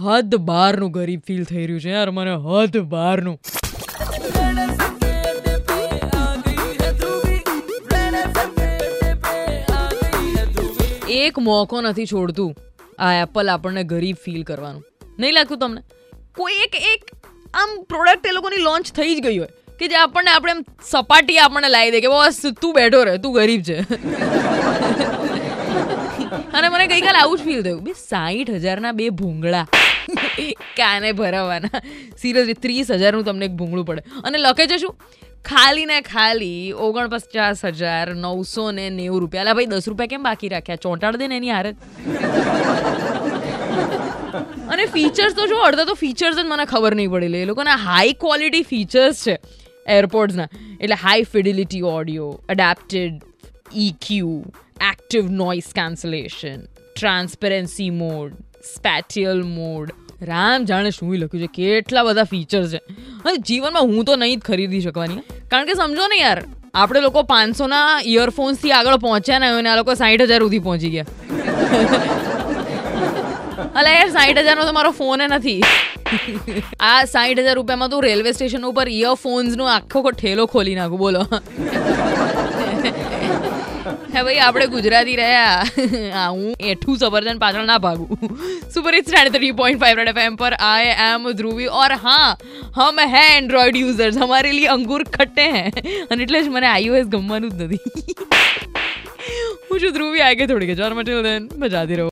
હદ બહારનું ગરીબ ફીલ થઈ રહ્યું છે યાર, મને હદ બહારનું એક મોકો નથી છોડતું આ એપલ આપણને ગરીબ ફીલ કરવાનું. નહીં લાગતું તમને? કોઈ એક એક, આમ પ્રોડક્ટ એ લોકોની લોન્ચ થઈ જ ગઈ હોય કે જે આપણને, આપણે એમ સપાટી આપણને લાવી દે કે બસ તું બેઠો રહે, તું ગરીબ છે. મને ગઈકાલે આવું જ ફીલ થયું. બે સાઠ હજારના બે ભૂંગળા. કાને ભરાવવાના સિરિયસલી ત્રીસ હજારનું તમને એક ભૂંગળું પડે. અને લખે છે શું? ખાલી ને ખાલી ઓગણપચાસ હજાર નવસો ને નેવું રૂપિયા. અલા ભાઈ, દસ રૂપિયા કેમ બાકી રાખ્યા? ચોંટાડ દે ને એની હારે. અને ફીચર્સ તો જો અડધા તો ફીચર્સ જ મને ખબર નહીં પડેલી એ લોકોના હાઈ ક્વોલિટી ફીચર્સ છે. એરપોર્ટ્સના એટલે high fidelity audio adapted EQ active noise cancellation transparency mode spatial mode Ram જાણે શું લખ્યું છે? કેટલા બધા ફીચર્સ છે. અને જીવનમાં હું તો નહીં જ ખરીદી શકવાની. કારણ કે સમજો ને યાર, આપણે લોકો પાંચસોના ઇયરફોન્સથી આગળ પહોંચ્યા ને, અને આ લોકો સાઠ હજાર સુધી પહોંચી ગયા. અલા યાર સાઠ હજારનો તો મારો ફોન નથી. આ સાઠ હજાર રૂપિયામાં તો રેલવે સ્ટેશન ઉપર ઇયરફોન્સનો આખો ઠેલો ખોલી નાખું, બોલો. હે ભાઈ, આપણે ગુજરાતી રહ્યા. આ હું એઠું સબરજન પાછળ ના ભાગું. Super it stand three point five red એમ પર आई એમ ધ્રુવી ઓર હા, હમ હે એન્ડ્રોઈડ યુઝર્સ હમારે લી અંગૂર ખટ્ટે હે. અને એટલે જ મને આઈઓએસ ગમવાનું જ નથી. હું છું ધ્રુવી, આગે થોડી કે જોર મટીલ દેન મજા આતી રહો.